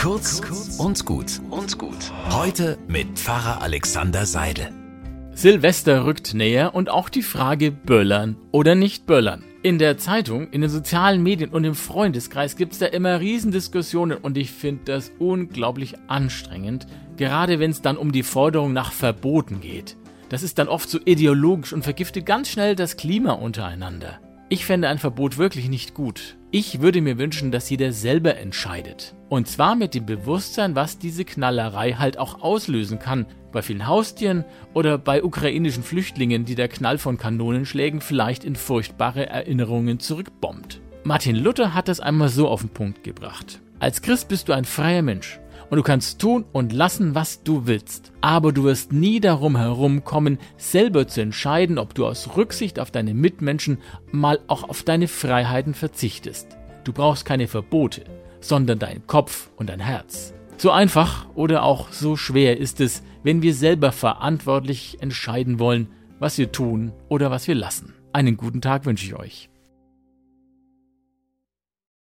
Kurz und gut und gut. Heute mit Pfarrer Alexander Seidel. Silvester rückt näher und auch die Frage Böllern oder nicht Böllern. In der Zeitung, in den sozialen Medien und im Freundeskreis gibt es da immer Riesendiskussionen und ich finde das unglaublich anstrengend, gerade wenn es dann um die Forderung nach Verboten geht. Das ist dann oft so ideologisch und vergiftet ganz schnell das Klima untereinander. Ich fände ein Verbot wirklich nicht gut. Ich würde mir wünschen, dass jeder selber entscheidet. Und zwar mit dem Bewusstsein, was diese Knallerei halt auch auslösen kann. Bei vielen Haustieren oder bei ukrainischen Flüchtlingen, die der Knall von Kanonenschlägen vielleicht in furchtbare Erinnerungen zurückbombt. Martin Luther hat das einmal so auf den Punkt gebracht. Als Christ bist du ein freier Mensch und du kannst tun und lassen, was du willst. Aber du wirst nie darum herumkommen, selber zu entscheiden, ob du aus Rücksicht auf deine Mitmenschen mal auch auf deine Freiheiten verzichtest. Du brauchst keine Verbote, sondern deinen Kopf und dein Herz. So einfach oder auch so schwer ist es, wenn wir selber verantwortlich entscheiden wollen, was wir tun oder was wir lassen. Einen guten Tag wünsche ich euch.